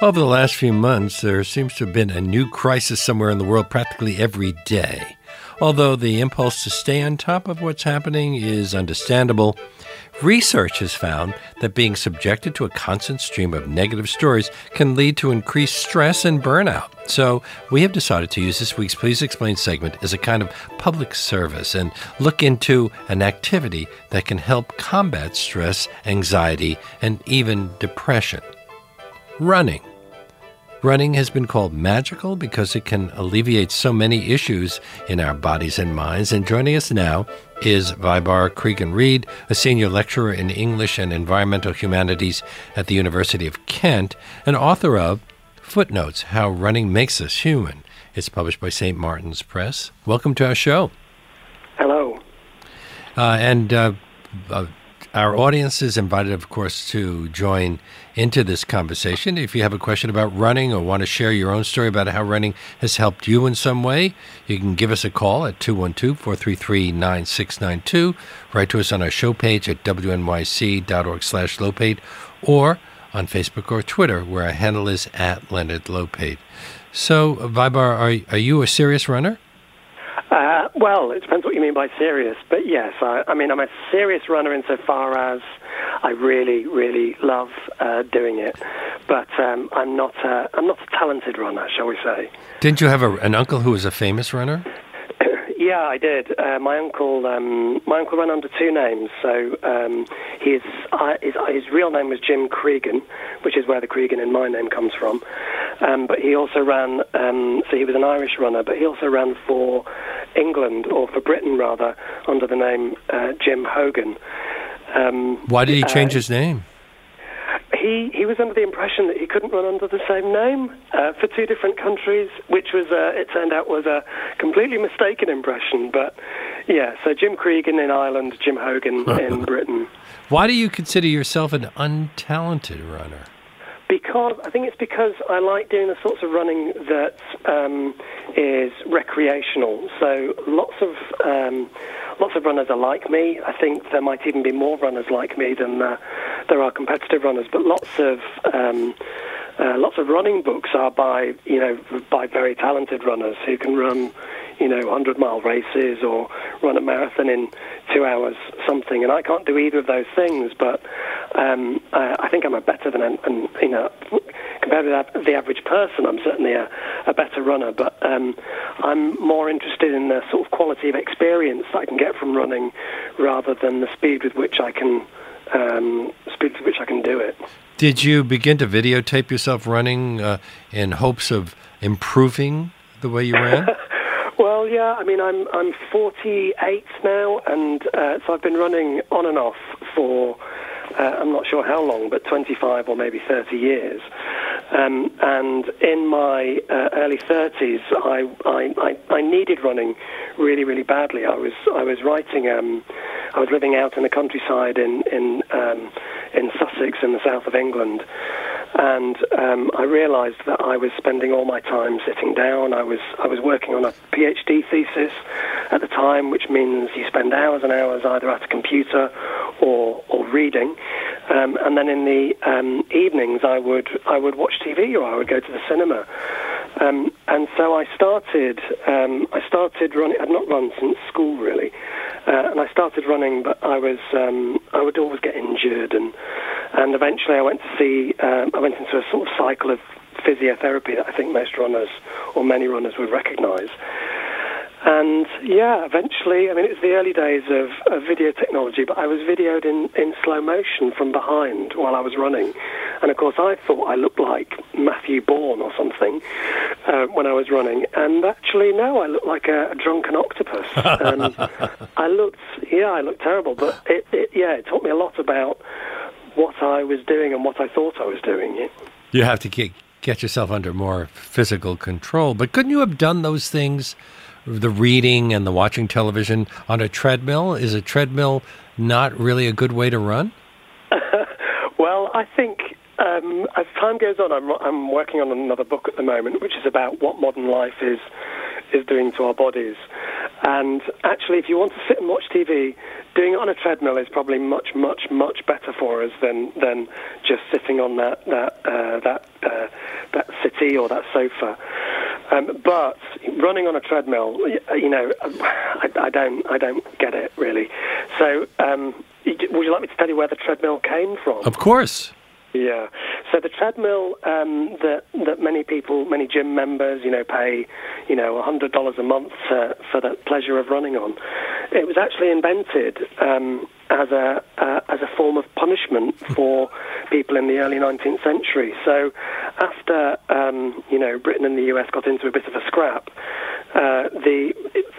Over the last few months, there seems to have been a new crisis somewhere in the world practically every day. Although the impulse to stay on top of what's happening is understandable, research has found that being subjected to a constant stream of negative stories can lead to increased stress and burnout. So, we have decided to use this week's Please Explain segment as a kind of public service and look into an activity that can help combat stress, anxiety, and even depression running. Running has been called magical because it can alleviate so many issues in our bodies and minds. And joining us now is Vybarr Cregan-Reid, a senior lecturer in English and Environmental Humanities at the University of Kent, and author of Footnotes How Running Makes Us Human. It's published by St. Martin's Press. Welcome to our show. Hello. Uh, and uh, uh, our audience is invited, of course, to join into this conversation. If you have a question about running or want to share your own story about how running has helped you in some way, you can give us a call at 212 433 9692. Write to us on our show page at wnyc.org slash Lopate or on Facebook or Twitter, where our handle is at Leonard Lopate. So, Vybarr, are, are you a serious runner? Uh, well, it depends what you mean by serious, but yes, I, I mean I'm a serious runner insofar as I really, really love uh, doing it, but um, I'm not a, I'm not a talented runner, shall we say? Didn't you have a, an uncle who was a famous runner? Yeah, I did. Uh, my uncle, um, my uncle ran under two names. So um, his, uh, his his real name was Jim Cregan, which is where the Cregan in my name comes from. Um, but he also ran. Um, so he was an Irish runner, but he also ran for England or for Britain rather under the name uh, Jim Hogan. Um, Why did he change uh, his name? He, he was under the impression that he couldn't run under the same name uh, for two different countries, which was, uh, it turned out, was a completely mistaken impression. But yeah, so Jim Cregan in Ireland, Jim Hogan in Britain. Why do you consider yourself an untalented runner? Because I think it's because I like doing the sorts of running that um, is recreational. So lots of um, lots of runners are like me. I think there might even be more runners like me than uh, there are competitive runners. But lots of um, uh, lots of running books are by you know by very talented runners who can run you know, 100 mile races or run a marathon in two hours something. And I can't do either of those things, but um, I, I think I'm a better than, and, you know, compared with the average person, I'm certainly a, a better runner. But um, I'm more interested in the sort of quality of experience that I can get from running rather than the speed with which I can. Um, speed with which I can do it. Did you begin to videotape yourself running uh, in hopes of improving the way you ran? Well, yeah. I mean, I'm I'm 48 now, and uh, so I've been running on and off for uh, I'm not sure how long, but 25 or maybe 30 years. Um, and in my uh, early 30s, I, I, I, I, needed running really, really badly. I was I was writing. Um, I was living out in the countryside in in um, in Sussex in the south of England, and um, I realised that I was spending all my time sitting down. I was I was working on a PhD thesis at the time, which means you spend hours and hours either at a computer or or reading, um, and then in the um, evenings I would I would watch TV or I would go to the cinema. Um, and so I started. Um, I started running. I'd not run since school really, uh, and I started running. But I was. Um, I would always get injured, and and eventually I went to see. Um, I went into a sort of cycle of physiotherapy that I think most runners or many runners would recognise. And yeah, eventually, I mean, it was the early days of, of, video technology, but I was videoed in, in slow motion from behind while I was running. And of course, I thought I looked like Matthew Bourne or something uh, when I was running. And actually, no, I looked like a, a drunken octopus. And I looked, yeah, I looked terrible. But it, it, yeah, it taught me a lot about what I was doing and what I thought I was doing. You have to get, get yourself under more physical control. But couldn't you have done those things? The reading and the watching television on a treadmill? Is a treadmill not really a good way to run? well, I think um, as time goes on, I'm, I'm working on another book at the moment, which is about what modern life is is doing to our bodies. And actually, if you want to sit and watch TV, doing it on a treadmill is probably much, much, much better for us than than just sitting on that that uh, that uh, that settee or that sofa. Um, but running on a treadmill, you know, I, I don't I don't get it really. So, um, would you like me to tell you where the treadmill came from? Of course. Yeah. So the treadmill um, that that many people, many gym members, you know, pay, you know, hundred dollars a month uh, for the pleasure of running on. It was actually invented um, as a uh, as a form of punishment for people in the early 19th century. So after um, you know Britain and the US got into a bit of a scrap, uh, the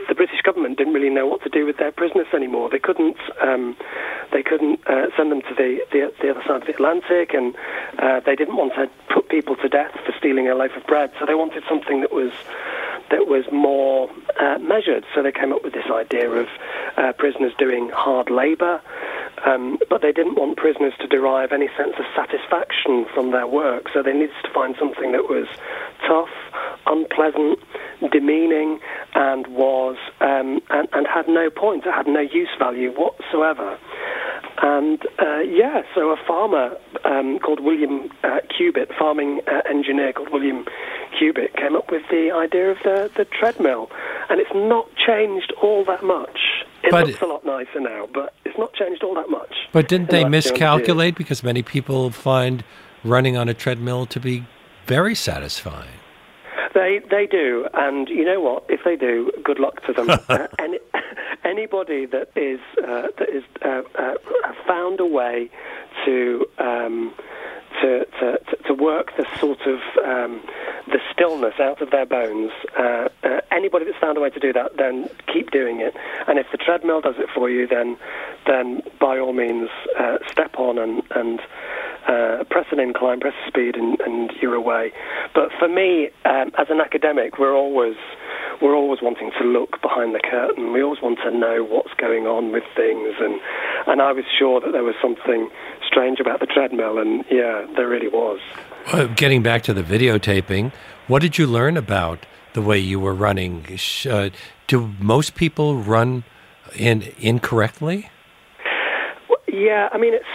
the British government didn't really know what to do with their prisoners anymore. They couldn't um, they couldn't uh, send them to the, the, the other side of the Atlantic, and uh, they didn't want to put people to death for stealing a loaf of bread. So they wanted something that was that was more uh, measured. So they came up with this idea of uh, prisoners doing hard labour, um, but they didn't want prisoners to derive any sense of satisfaction from their work. So they needed to find something that was tough, unpleasant, demeaning, and was um, and, and had no point. It had no use value whatsoever. And uh, yeah, so a farmer um, called William uh, Cubitt, farming uh, engineer called William Cubitt, came up with the idea of the, the treadmill. And it's not changed all that much. It but looks a lot nicer now, but it's not changed all that much. But didn't they miscalculate? Because many people find running on a treadmill to be very satisfying. They they do, and you know what? If they do, good luck to them. uh, any, anybody that is uh, that is uh, uh, found a way to. Um, to, to, to work the sort of um, the stillness out of their bones. Uh, uh, anybody that's found a way to do that, then keep doing it. And if the treadmill does it for you, then then by all means uh, step on and and uh, press an incline, press a speed, and, and you're away. But for me, um, as an academic, we're always we're always wanting to look behind the curtain. We always want to know what's going on with things, and and I was sure that there was something strange about the treadmill, and yeah, there really was. Uh, getting back to the videotaping, what did you learn about the way you were running? Uh, do most people run in incorrectly? Yeah, I mean it's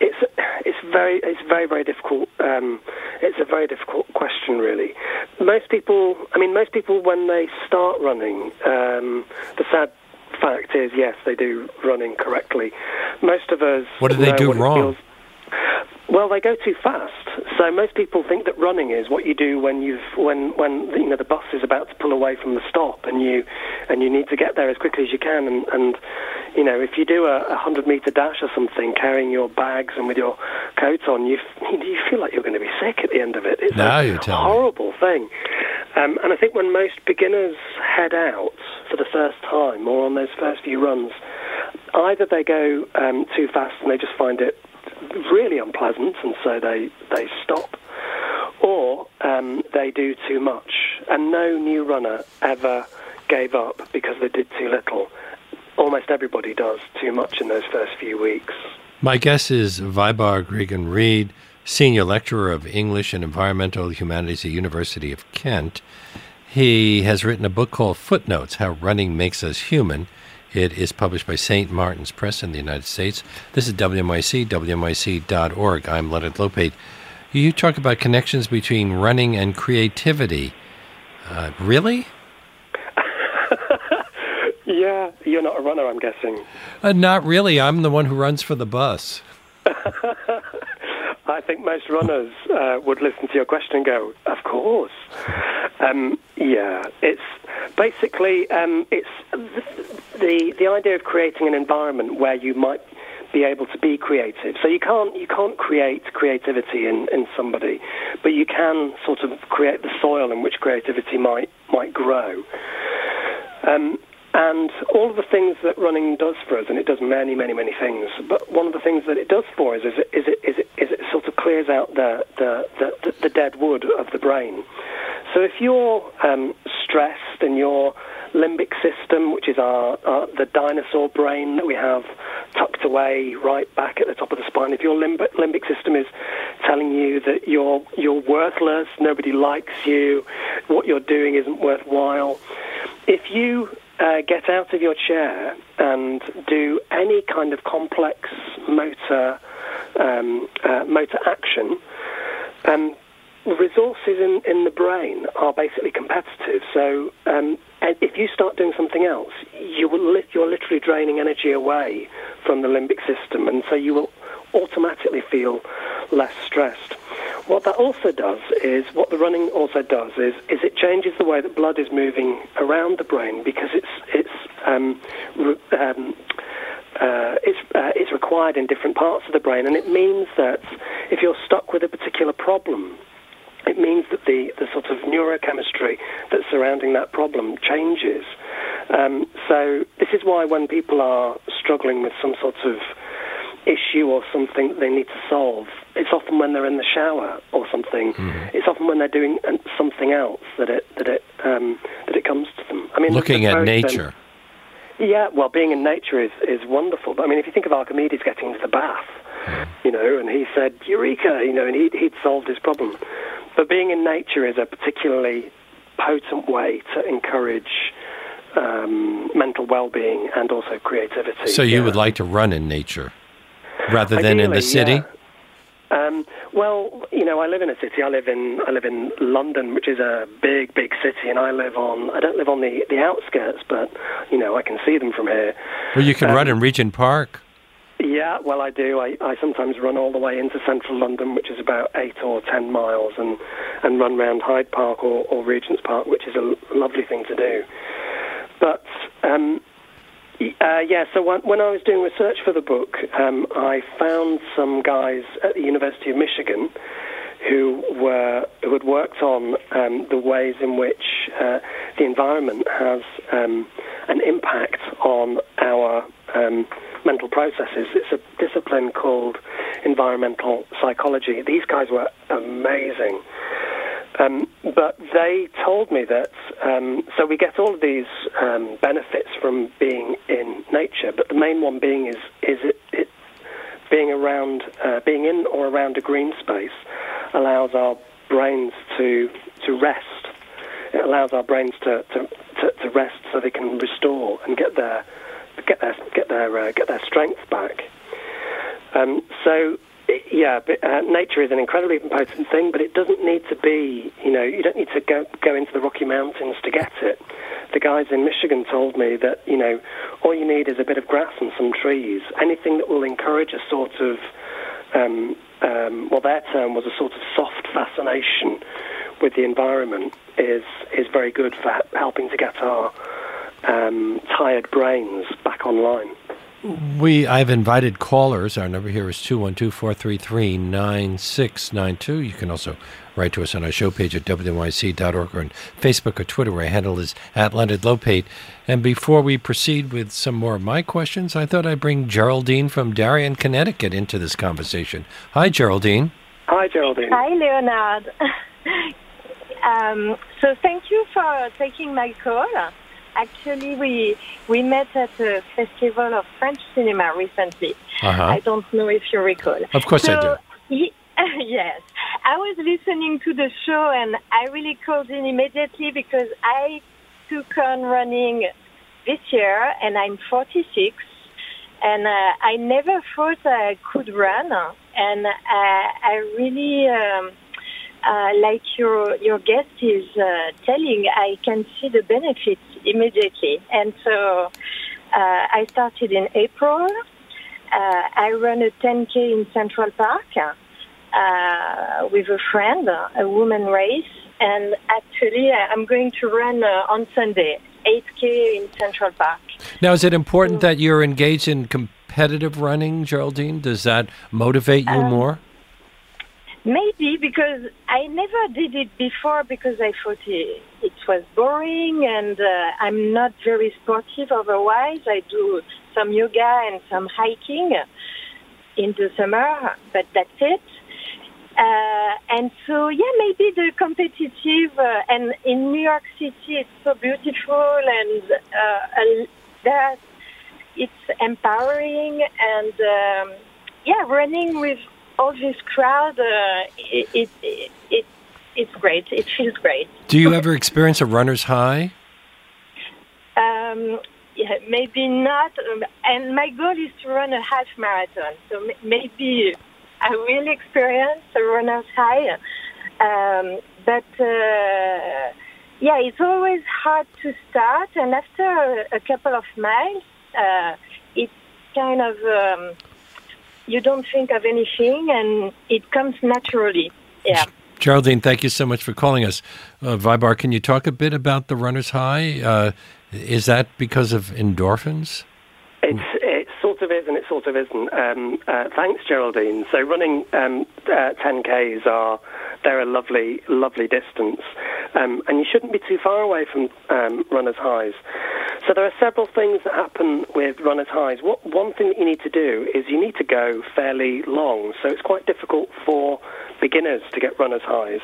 it's very it's very very difficult. Um, it's a very difficult question, really. Most people, I mean, most people when they start running, um, the sad fact is, yes, they do run incorrectly. Most of us. What do they do wrong? Well, they go too fast. So most people think that running is what you do when you've when when you know the bus is about to pull away from the stop, and you and you need to get there as quickly as you can. And, and you know, if you do a, a hundred meter dash or something, carrying your bags and with your coat on, you you feel like you're going to be sick at the end of it. It's now a horrible me. thing. Um, and I think when most beginners head out for the first time or on those first few runs, either they go um, too fast and they just find it really unpleasant, and so they they stop, or um, they do too much. And no new runner ever gave up because they did too little. Almost everybody does too much in those first few weeks. My guess is Vybarr Cregan Reid, senior lecturer of English and Environmental Humanities at the University of Kent. He has written a book called Footnotes: How Running Makes Us Human it is published by St. Martin's Press in the United States. This is WNYC, WNYC.org. I'm Leonard Lopate. You talk about connections between running and creativity. Uh, really? Yeah, you're not a runner, I'm guessing. Uh, not really. I'm the one who runs for the bus. I think most runners uh, would listen to your question and go, "Of course." Um, yeah, it's basically um, it's the the idea of creating an environment where you might be able to be creative. So you can't you can't create creativity in, in somebody, but you can sort of create the soil in which creativity might might grow. Um, and all of the things that running does for us, and it does many, many, many things. But one of the things that it does for us is it, is it, is it, is it sort of clears out the, the, the, the dead wood of the brain. So if you're um, stressed and your limbic system, which is our, our, the dinosaur brain that we have tucked away right back at the top of the spine, if your limbic, limbic system is telling you that you're you're worthless, nobody likes you, what you're doing isn't worthwhile, if you uh, get out of your chair and do any kind of complex motor um, uh, motor action, um, resources in, in the brain are basically competitive. So um, if you start doing something else, you will li- you're literally draining energy away from the limbic system, and so you will automatically feel less stressed. What that also does is, what the running also does is, is it changes the way that blood is moving around the brain because it's it's um, um, uh, it's uh, it's required in different parts of the brain, and it means that if you're stuck with a particular problem, it means that the, the sort of neurochemistry that's surrounding that problem changes. Um, so this is why when people are struggling with some sort of issue or something that they need to solve, it's often when they're in the shower or something. Mm-hmm. It's often when they're doing something else that it that it um, that it comes to them. I mean, looking at nature. yeah, well, being in nature is is wonderful. But I mean, if you think of Archimedes getting into the bath, mm-hmm. you know, and he said "Eureka," you know, and he'd, he'd solved his problem. But being in nature is a particularly potent way to encourage um, mental well-being and also creativity. So you yeah. would like to run in nature rather than Ideally, in the city? Yeah. Um, well, you know, I live in a city. I live in I live in London, which is a big, big city, and I live on. I don't live on the the outskirts, but you know, I can see them from here. Well, you can um, run in Regent Park. Yeah, well, I do. I, I sometimes run all the way into central London, which is about eight or ten miles, and, and run round Hyde Park or, or Regent's Park, which is a lovely thing to do. But um, uh, yeah, so when, I was doing research for the book, um, I found some guys at the University of Michigan who were who had worked on um, the ways in which uh, the environment has um, an impact on our um, mental processes. It's a discipline called environmental psychology. These guys were amazing. Um, but they told me that, um, so we get all of these um, benefits from being in nature, but the main one being is, is it, it being around, uh, being in or around a green space allows our brains to, to rest. It allows our brains to, to, to, to rest so they can restore and get their get their get their uh, get their strength back. Um, so yeah, but, uh, nature is an incredibly potent thing, but it doesn't need to be. You know, you don't need to go go into the Rocky Mountains to get it. The guys in Michigan told me that you know all you need is a bit of grass and some trees. Anything that will encourage a sort of um, um, well, their term was a sort of soft fascination with the environment is is very good for helping to get our um, tired brains back online. We, I've invited callers. Our number here is 212 433 9692. You can also write to us on our show page at wnyc.org or on Facebook or Twitter, where our handle is at Leonard Lopate. And before we proceed with some more of my questions, I thought I'd bring Geraldine from Darien, Connecticut into this conversation. Hi, Geraldine. Hi, Geraldine. Hi, Leonard. um, so thank you for taking my call. Actually, we we met at a festival of French cinema recently. Uh-huh. I don't know if you recall. Of course so, I do. He, yes, I was listening to the show and I really called in immediately because I took on running this year and I'm 46 and uh, I never thought I could run and uh, I really. Um, uh, like your your guest is uh, telling, I can see the benefits immediately. And so uh, I started in April. Uh, I run a 10K in Central Park uh, with a friend, a woman race. And actually, I'm going to run on Sunday, 8K in Central Park. Now, is it important that you're engaged in competitive running, Geraldine? Does that motivate you um, more? Maybe because I never did it before because I thought it, it was boring and uh, I'm not very sportive otherwise. I do some yoga and some hiking in the summer, but that's it. Uh, and so, yeah, maybe the competitive, uh, and in New York City, it's so beautiful and uh, that it's empowering and, um, yeah, running with all this crowd, uh, it, it, it, it, it's great. It feels great. Do you ever experience a runner's high? Um, yeah, maybe not. Um, and my goal is to run a half marathon. So m- maybe I will experience a runner's high. Um, but uh, yeah, it's always hard to start. And after a, a couple of miles, uh, it's kind of um, you don't think of anything, and it comes naturally. Yeah. Geraldine, thank you so much for calling us. Uh, Vybarr, can you talk a bit about the runner's high? Uh, is that because of endorphins? It's, it sort of is and it sort of isn't. Um, uh, thanks, Geraldine. So running um, uh, 10Ks are, they're a lovely, lovely distance. Um, and you shouldn't be too far away from um, runner's highs. So there are several things that happen with runner's highs. What, one thing that you need to do is you need to go fairly long. So it's quite difficult for beginners to get runner's highs.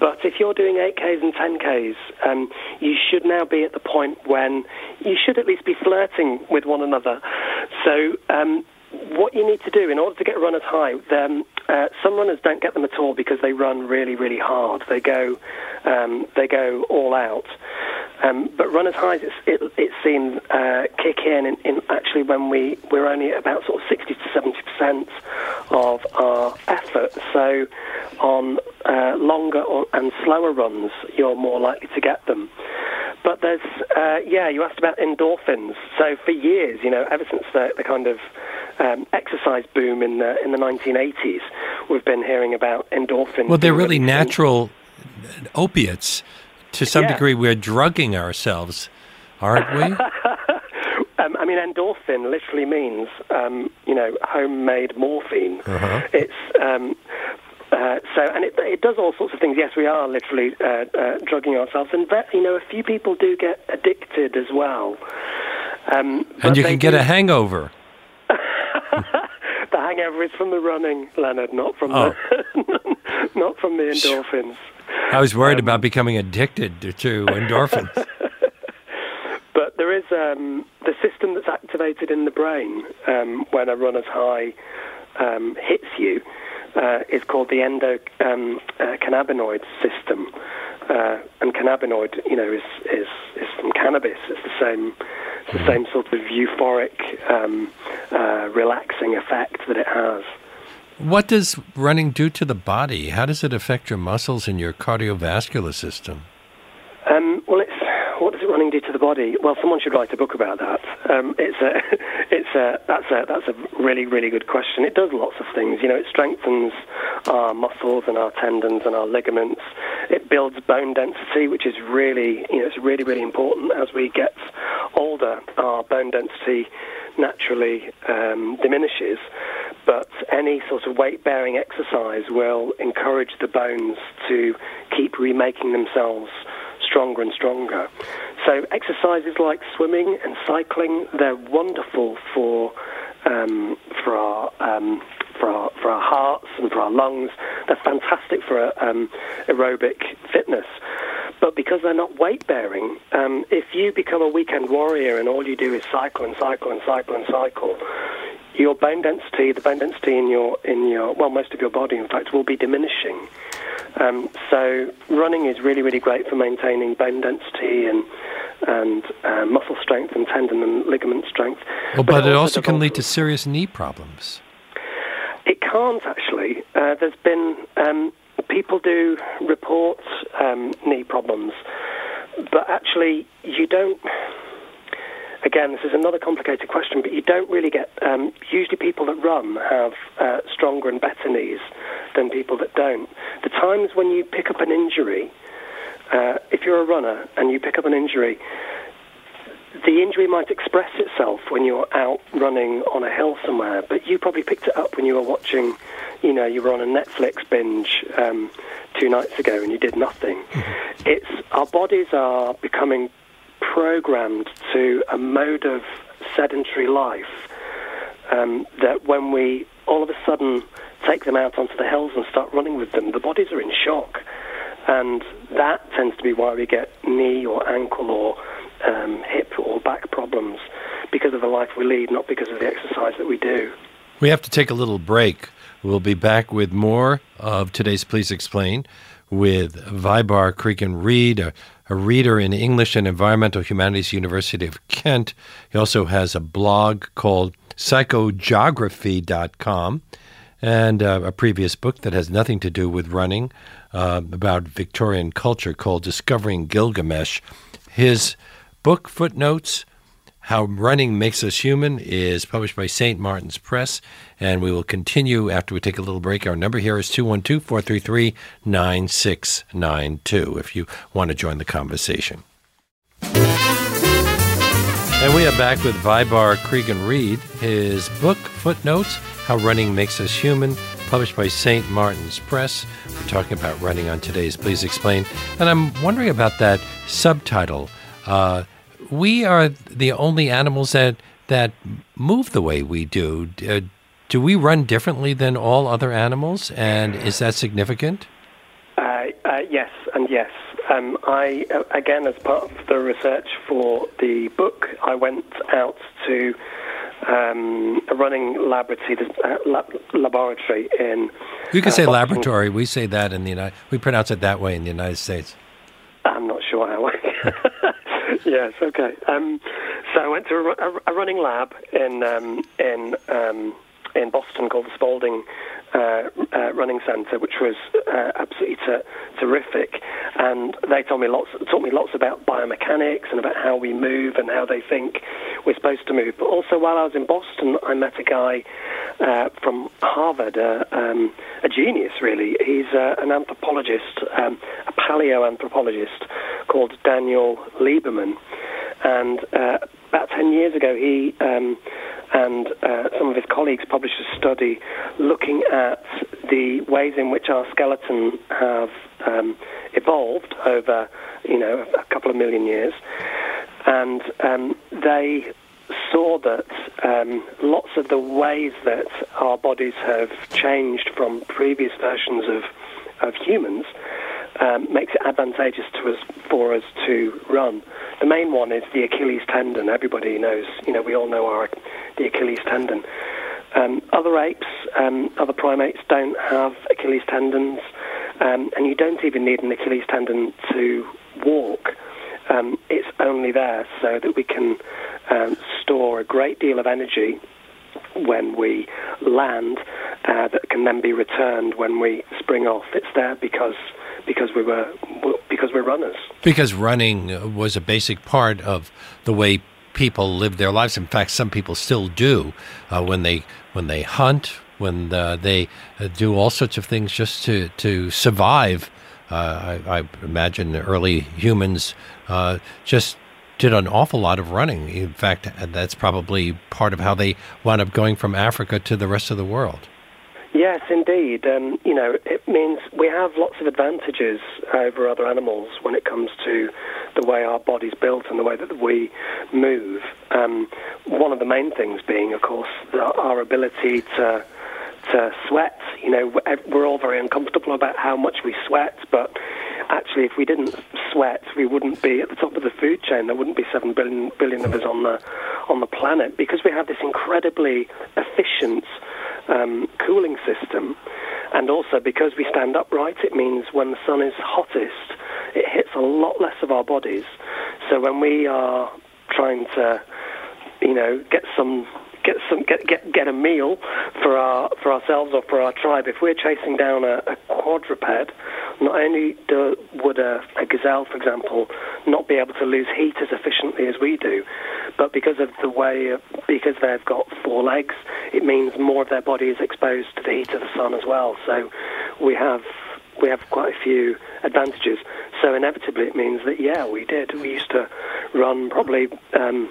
But if you're doing 8Ks and 10Ks, um, you should now be at the point when you should at least be flirting with one another. So um, what you need to do in order to get runners high, um, uh, some runners don't get them at all because they run really, really hard. They go, um, they go all out. Um, but runners highs, it's, it, it seems, uh, kick in, in, in, actually when we we're only at about sort of 60 to 70 percent of our effort. So on uh, longer or, and slower runs, you're more likely to get them. But there's, uh, yeah, you asked about endorphins. So for years, you know, ever since the, the kind of um, exercise boom in the in the 1980s, we've been hearing about endorphins. Well, they're really natural opiates. To some Yeah. degree, we're drugging ourselves, aren't we? Um, I mean, endorphin literally means, um, you know, homemade morphine. Uh-huh. It's um, uh, so, and it, it does all sorts of things. Yes, we are literally uh, uh, drugging ourselves, and you know, a few people do get addicted as well. Um, and you can get do- a hangover. the hangover is from the running, Leonard, not from Oh. the not from the endorphins. I was worried Um, about becoming addicted to, to endorphins. But there is um, the system that's activated in the brain um, when a runner's high um, hits you uh, is called the endocannabinoid um, uh, system. Uh, and cannabinoid, you know, is, is, is from cannabis. It's the same, it's the same sort of euphoric, um, uh, relaxing effect that it has. what does running do to the body? How does it affect your muscles and your cardiovascular system? Um, well, it's what does it running do to the body? Well, someone should write a book about that. Um, it's a, it's a, that's a, that's a really, really good question. It does lots of things. You know, it strengthens our muscles and our tendons and our ligaments. It builds bone density, which is really, you know, it's really, really important as we get older. Our bone density naturally um, diminishes, but any sort of weight-bearing exercise will encourage the bones to keep remaking themselves stronger and stronger. So exercises like swimming and cycling, they're wonderful for um, for our um, for our for our hearts and for our lungs. They're fantastic for um, aerobic fitness. But because they're not weight bearing, um, if you become a weekend warrior and all you do is cycle and cycle and cycle and cycle, your bone density, the bone density in your in your well, most of your body, in fact, will be diminishing. Um, so running is really, really great for maintaining bone density and and uh, muscle strength and tendon and ligament strength. Well, but, it also does can lead to serious knee problems. It can't actually. Uh, there's been um, people do report um, knee problems, but actually you don't. Again, this is another complicated question, but you don't really get. Um, usually, people that run have uh, stronger and better knees than people that don't. The times when you pick up an injury, uh, if you're a runner and you pick up an injury, the injury might express itself when you're out running on a hill somewhere, but you probably picked it up when you were watching, you know, you were on a Netflix binge um, two nights ago and you did nothing. It's our bodies are becoming programmed to a mode of sedentary life um, that when we all of a sudden take them out onto the hills and start running with them, the bodies are in shock. And that tends to be why we get knee or ankle or um, hip or back problems because of the life we lead, not because of the exercise that we do. We have to take a little break. We'll be back with more of today's Please Explain with Vybarr Cregan Reid, a, a reader in English and Environmental Humanities, University of Kent. He also has a blog called psychogeography.com and uh, a previous book that has nothing to do with running uh, about Victorian culture called Discovering Gilgamesh. His book, Footnotes, How Running Makes Us Human, is published by St. Martin's Press, and we will continue after we take a little break. Our number here is 212 433 9692 if you want to join the conversation. And we are back with Vybarr Cregan Reid. His book, Footnotes How Running Makes Us Human, published by St. Martin's Press. We're talking about running on today's Please Explain. And I'm wondering about that subtitle. Uh, we are the only animals that, that move the way we do. Uh, do we run differently than all other animals? And is that significant? Uh, uh yes, and yes. Um, I, uh, again, as part of the research for the book, I went out to um, a running laboratory, uh, lab, laboratory in. You can uh, say Boston. laboratory. We say that in the United. We pronounce it that way in the United States. I'm not sure how. yes. Okay. Um, so I went to a, a, a running lab in um, in um, in Boston called the Spaulding uh, uh, running centre, which was uh, absolutely ter- terrific. And they told me lots, taught me lots about biomechanics and about how we move and how they think we're supposed to move. But also, while I was in Boston, I met a guy uh, from Harvard, uh, um, a genius really. He's an anthropologist, um, a paleoanthropologist called Daniel Lieberman. And about 10 years ago, he um, and uh, some of his colleagues published a study looking at the ways in which our skeleton have um, evolved over, you know, a couple of million years, and um, they saw that um, lots of the ways that our bodies have changed from previous versions of of humans um, makes it advantageous to us for us to run. The main one is the Achilles tendon. Everybody knows, you know, we all know our the Achilles tendon. Um, other apes, um, other primates don't have Achilles tendons, um, and you don't even need an Achilles tendon to walk. Um, it's only there so that we can um, store a great deal of energy when we land uh, that can then be returned when we spring off. It's there because because we were because we're runners. Because running was a basic part of the way people live their lives. In fact, some people still do uh, when they when they hunt, when uh, they uh, do all sorts of things just to to survive. Uh, I, I, imagine the early humans just did an awful lot of running. In fact, that's probably part of how they wound up going from Africa to the rest of the world. Yes, indeed. Um, you know, it means we have lots of advantages over other animals when it comes to the way our body's built and the way that we move. Um, one of the main things being, of course, our ability to to sweat. You know, we're all very uncomfortable about how much we sweat, but actually, if we didn't sweat, we wouldn't be at the top of the food chain. There wouldn't be seven billion billion of us on the on the planet because we have this incredibly efficient um, cooling system. And also, because we stand upright, it means when the sun is hottest, it hits a lot less of our bodies. So when we are trying to, you know, get some get some get get get a meal for our for ourselves or for our tribe. If we're chasing down a, a quadruped, not only do, would a, a, gazelle, for example, not be able to lose heat as efficiently as we do, but because of the way because they've got four legs, it means more of their body is exposed to the heat of the sun as well. So we have we have quite a few advantages. So inevitably, it means that yeah, we did. We used to run probably um,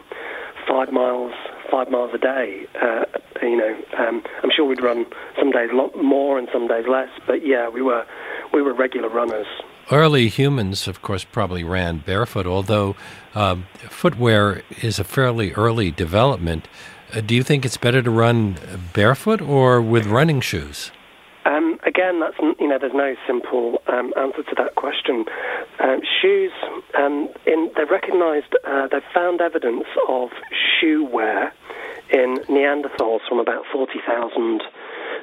five miles five miles a day. Uh, you know, um, I'm sure we'd run some days a lot more and some days less, but yeah, we were we were regular runners. Early humans, of course, probably ran barefoot, although um, footwear is a fairly early development. Uh, do you think it's better to run barefoot or with running shoes? Um, again, that's you know, there's no simple um, answer to that question. Uh, shoes, um, in, they've recognised, uh, they've found evidence of shoe wear in Neanderthals from about 40,000.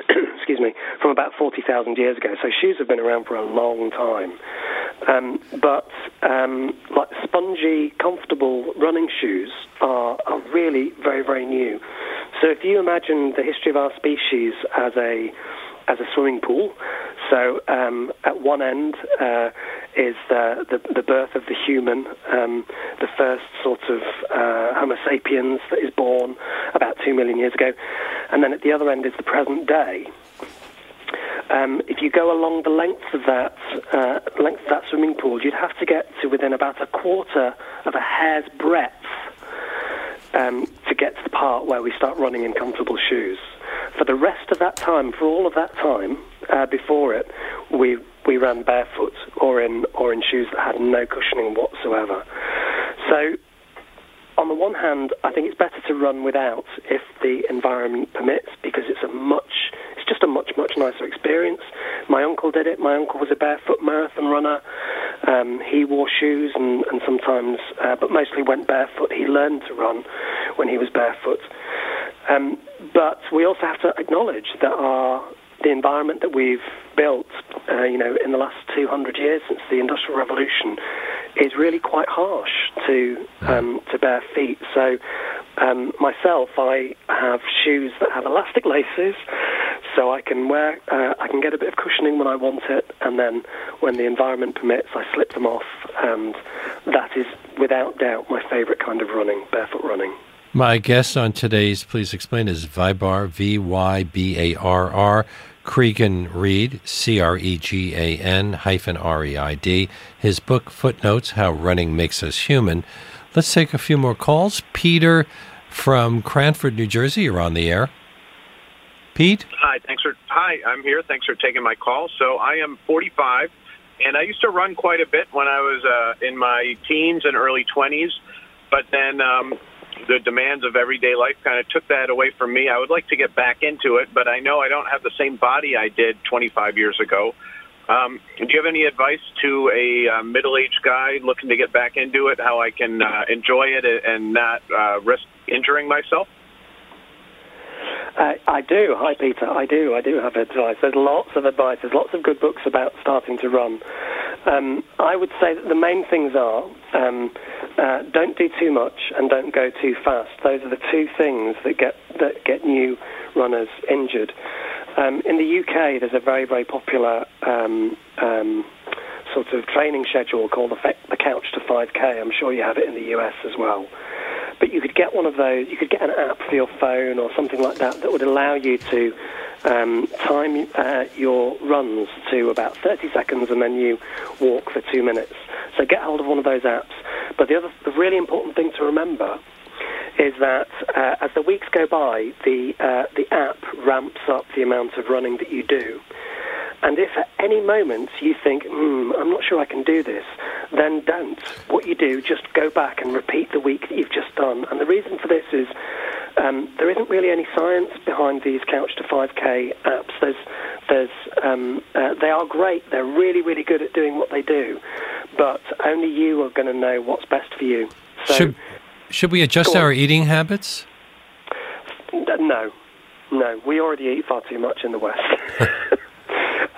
excuse me, from about 40,000 years ago. So shoes have been around for a long time. Um, but um, like spongy, comfortable running shoes are, are really very, very new. So if you imagine the history of our species as a as a swimming pool, so um, at one end uh, is the, the, the birth of the human, um, the first sort of uh, Homo sapiens that is born about two million years ago, and then at the other end is the present day. Um, if you go along the length of that uh, length of that swimming pool, you'd have to get to within about a quarter of a hair's breadth um, to get to the part where we start running in comfortable shoes. For the rest of that time, for all of that time uh, before it, we we ran barefoot or in or in shoes that had no cushioning whatsoever. So on the one hand, I think it's better to run without if the environment permits because it's a much, it's just a much, much nicer experience. My uncle did it. My uncle was a barefoot marathon runner. Um, he wore shoes and, and sometimes, uh, but mostly went barefoot. He learned to run when he was barefoot. Um, but we also have to acknowledge that our the environment that we've built, uh, you know, in the last 200 years since the Industrial Revolution, is really quite harsh to um, to bare feet. So, um, myself, I have shoes that have elastic laces, so I can wear, uh, I can get a bit of cushioning when I want it, and then when the environment permits, I slip them off, and that is without doubt my favourite kind of running, barefoot running. My guest on today's Please Explain is Vybarr, V Y B A R R. Cregan Reid, C R E G A N hyphen R E I D. His book, Footnotes How Running Makes Us Human. Let's take a few more calls. Peter from Cranford, New Jersey, you're on the air. Pete? Hi, thanks for hi, I'm here. Thanks for taking my call. So I am 45 and I used to run quite a bit when I was uh, in my teens and early 20s, but then um, the demands of everyday life kind of took that away from me. I would like to get back into it, but I know I don't have the same body I did 25 years ago. Um, do you have any advice to a uh, middle-aged guy looking to get back into it? How I can uh, enjoy it and not uh, risk injuring myself? I do. Hi, Peter. I do. I do have advice. There's lots of advice. There's lots of good books about starting to run. Um, I would say that the main things are um, uh, don't do too much and don't go too fast. Those are the two things that get that get new runners injured. Um, in the UK, there's a very very popular um, um, sort of training schedule called the, the Couch to 5K. I'm sure you have it in the US as well. But you could get one of those. You could get an app for your phone or something like that that would allow you to um, time uh, your runs to about 30 seconds and then you walk for two minutes. So get hold of one of those apps. But the other, the really important thing to remember is that uh, as the weeks go by, the uh, the app ramps up the amount of running that you do. And if at any moment you think, hmm, I'm not sure I can do this, then don't. What you do, just go back and repeat the week that you've just done. And the reason for this is um, there isn't really any science behind these Couch to 5K apps. There's, there's, um, uh, they are great. They're really, really good at doing what they do, but only you are going to know what's best for you. So, should, should we adjust our eating habits? No, no. We already eat far too much in the West.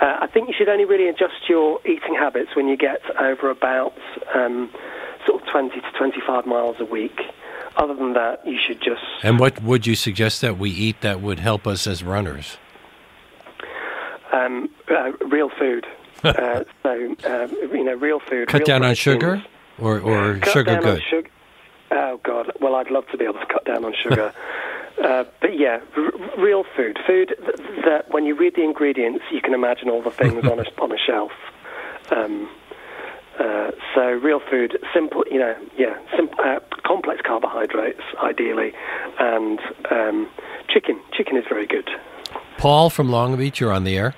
Uh, I think you should only really adjust your eating habits when you get over about um, sort of 20 to 25 miles a week. Other than that, you should just. And what would you suggest that we eat that would help us as runners? Um, uh, real food. uh, so, um, you know, real food. Cut real down on sugar or, or cut sugar down good? On sugar. Oh, God. Well, I'd love to be able to cut down on sugar. Uh, but yeah, r- real food. Food th- that when you read the ingredients, you can imagine all the things on a, on a shelf. Um, uh, so real food, simple, you know, yeah, simple, uh, complex carbohydrates, ideally, and um, chicken. Chicken is very good. Paul from Long Beach, you're on the air.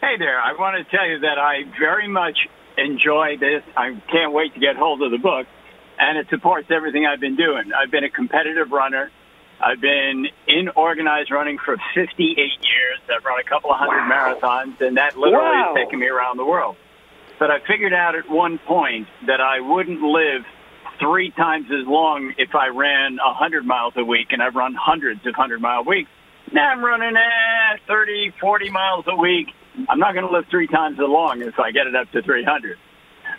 Hey there. I want to tell you that I very much enjoy this. I can't wait to get hold of the book, and it supports everything I've been doing. I've been a competitive runner. I've been in organized running for 58 years. I've run a couple of hundred wow. marathons, and that literally wow. has taken me around the world. But I figured out at one point that I wouldn't live three times as long if I ran 100 miles a week, and I've run hundreds of 100 mile weeks. Now I'm running eh, 30, 40 miles a week, I'm not going to live three times as long if I get it up to 300.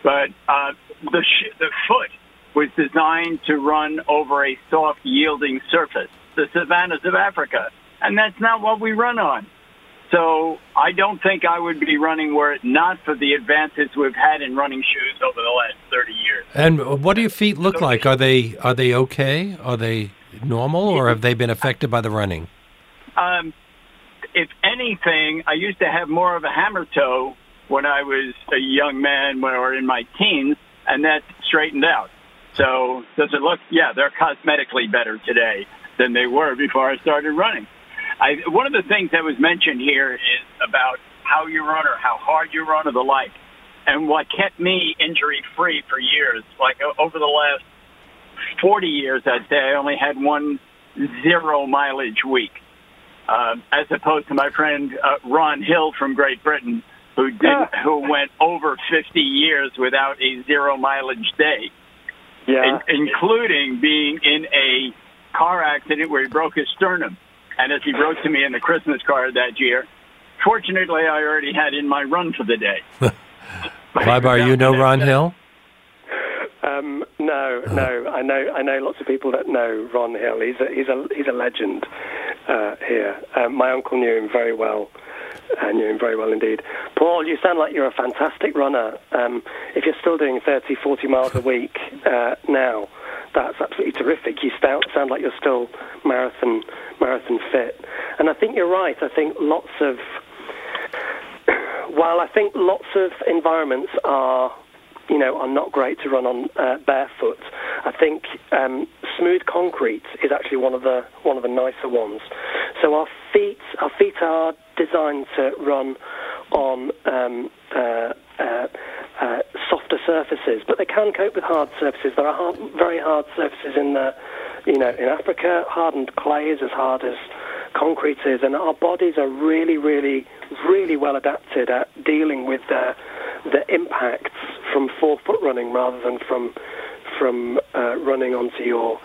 But uh, the sh- the foot was designed to run over a soft, yielding surface, the savannas of Africa, and that's not what we run on. So I don't think I would be running were it not for the advances we've had in running shoes over the last 30 years. And what do your feet look like? Are they are they okay? Are they normal, or have they been affected by the running? Um, if anything, I used to have more of a hammer toe when I was a young man or in my teens, and that straightened out. So does it look? Yeah, they're cosmetically better today than they were before I started running. I, one of the things that was mentioned here is about how you run or how hard you run or the like. And what kept me injury free for years, like over the last 40 years, I'd say I only had one zero mileage week, uh, as opposed to my friend uh, Ron Hill from Great Britain, who did, who went over 50 years without a zero mileage day, yeah. in, including being in a car accident where he broke his sternum. And as he wrote to me in the Christmas card that year, fortunately, I already had in my run for the day. Vybarr, you know Ron Hill? Um, no, no. I know. I know lots of people that know Ron Hill. He's a he's a he's a legend uh, here. Um, my uncle knew him very well. I knew him very well indeed. Paul, you sound like you're a fantastic runner. Um, if you're still doing 30, 40 miles a week uh, now, that's absolutely terrific. You sound like you're still marathon marathon fit, and I think you're right. I think lots of while I think lots of environments are you know, are not great to run on uh, barefoot. I think um, smooth concrete is actually one of the one of the nicer ones. So our feet our feet are designed to run on um, uh, uh, uh, softer surfaces, but they can cope with hard surfaces. There are hard, very hard surfaces in the, you know, in Africa. Hardened clay is as hard as concrete is, and our bodies are really, really, really well adapted at dealing with the the impacts from forefoot running rather than from from uh, running onto your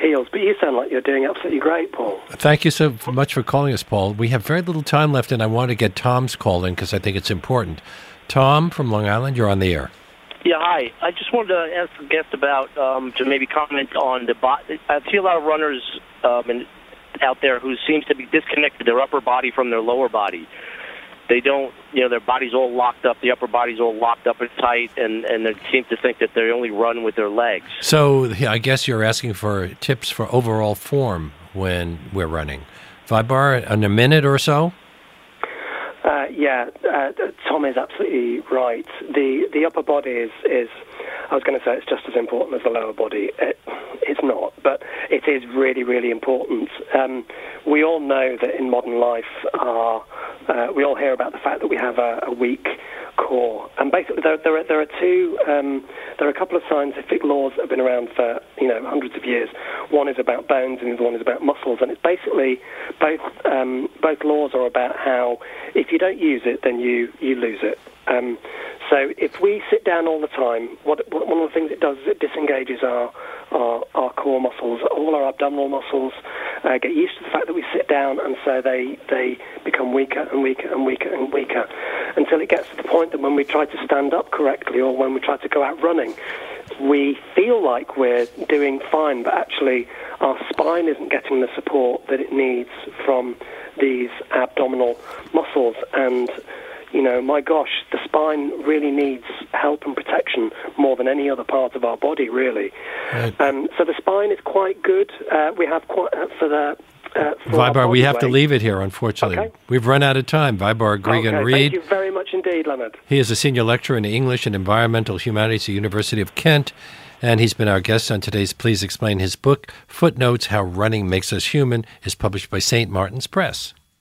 heels. But you sound like you're doing absolutely great, Paul. Thank you so much for calling us, Paul. We have very little time left, and I want to get Tom's call in because I think it's important. Tom from Long Island, you're on the air. Yeah, hi. I just wanted to ask the guest about um, to maybe comment on the. body. I see a lot of runners um, in, out there who seems to be disconnected their upper body from their lower body. They don't, you know, their body's all locked up, the upper body's all locked up and tight, and and they seem to think that they only run with their legs. So I guess you're asking for tips for overall form when we're running. Vybarr, in a minute or so. Uh, yeah, uh, Tom is absolutely right. The the upper body is is I was going to say it's just as important as the lower body. It, it's not, but it is really really important. Um, we all know that in modern life, uh, uh, we all hear about the fact that we have a, a weak core, and basically there, there, are, there are two um, there are a couple of scientific laws that have been around for you know hundreds of years. One is about bones, and the other one is about muscles, and it's basically both um, both laws are about how if you don't use it, then you you lose it. Um, so if we sit down all the time, what, what, one of the things it does is it disengages our, our, our core muscles, all our abdominal muscles uh, get used to the fact that we sit down, and so they they become weaker and weaker and weaker and weaker until it gets to the point that when we try to stand up correctly or when we try to go out running, we feel like we're doing fine, but actually our spine isn't getting the support that it needs from these abdominal muscles. And you know, my gosh, the spine really needs help and protection more than any other part of our body, really. Right. Um, so the spine is quite good. Uh, we have quite uh, for the. Uh, Vybarr, we have weight. to leave it here, unfortunately. Okay. We've run out of time. Vybarr Cregan okay. Reid. Thank you very much indeed, Leonard. He is a senior lecturer in English and Environmental Humanities at the University of Kent, and he's been our guest on today's Please Explain. His book, Footnotes How Running Makes Us Human, is published by St. Martin's Press.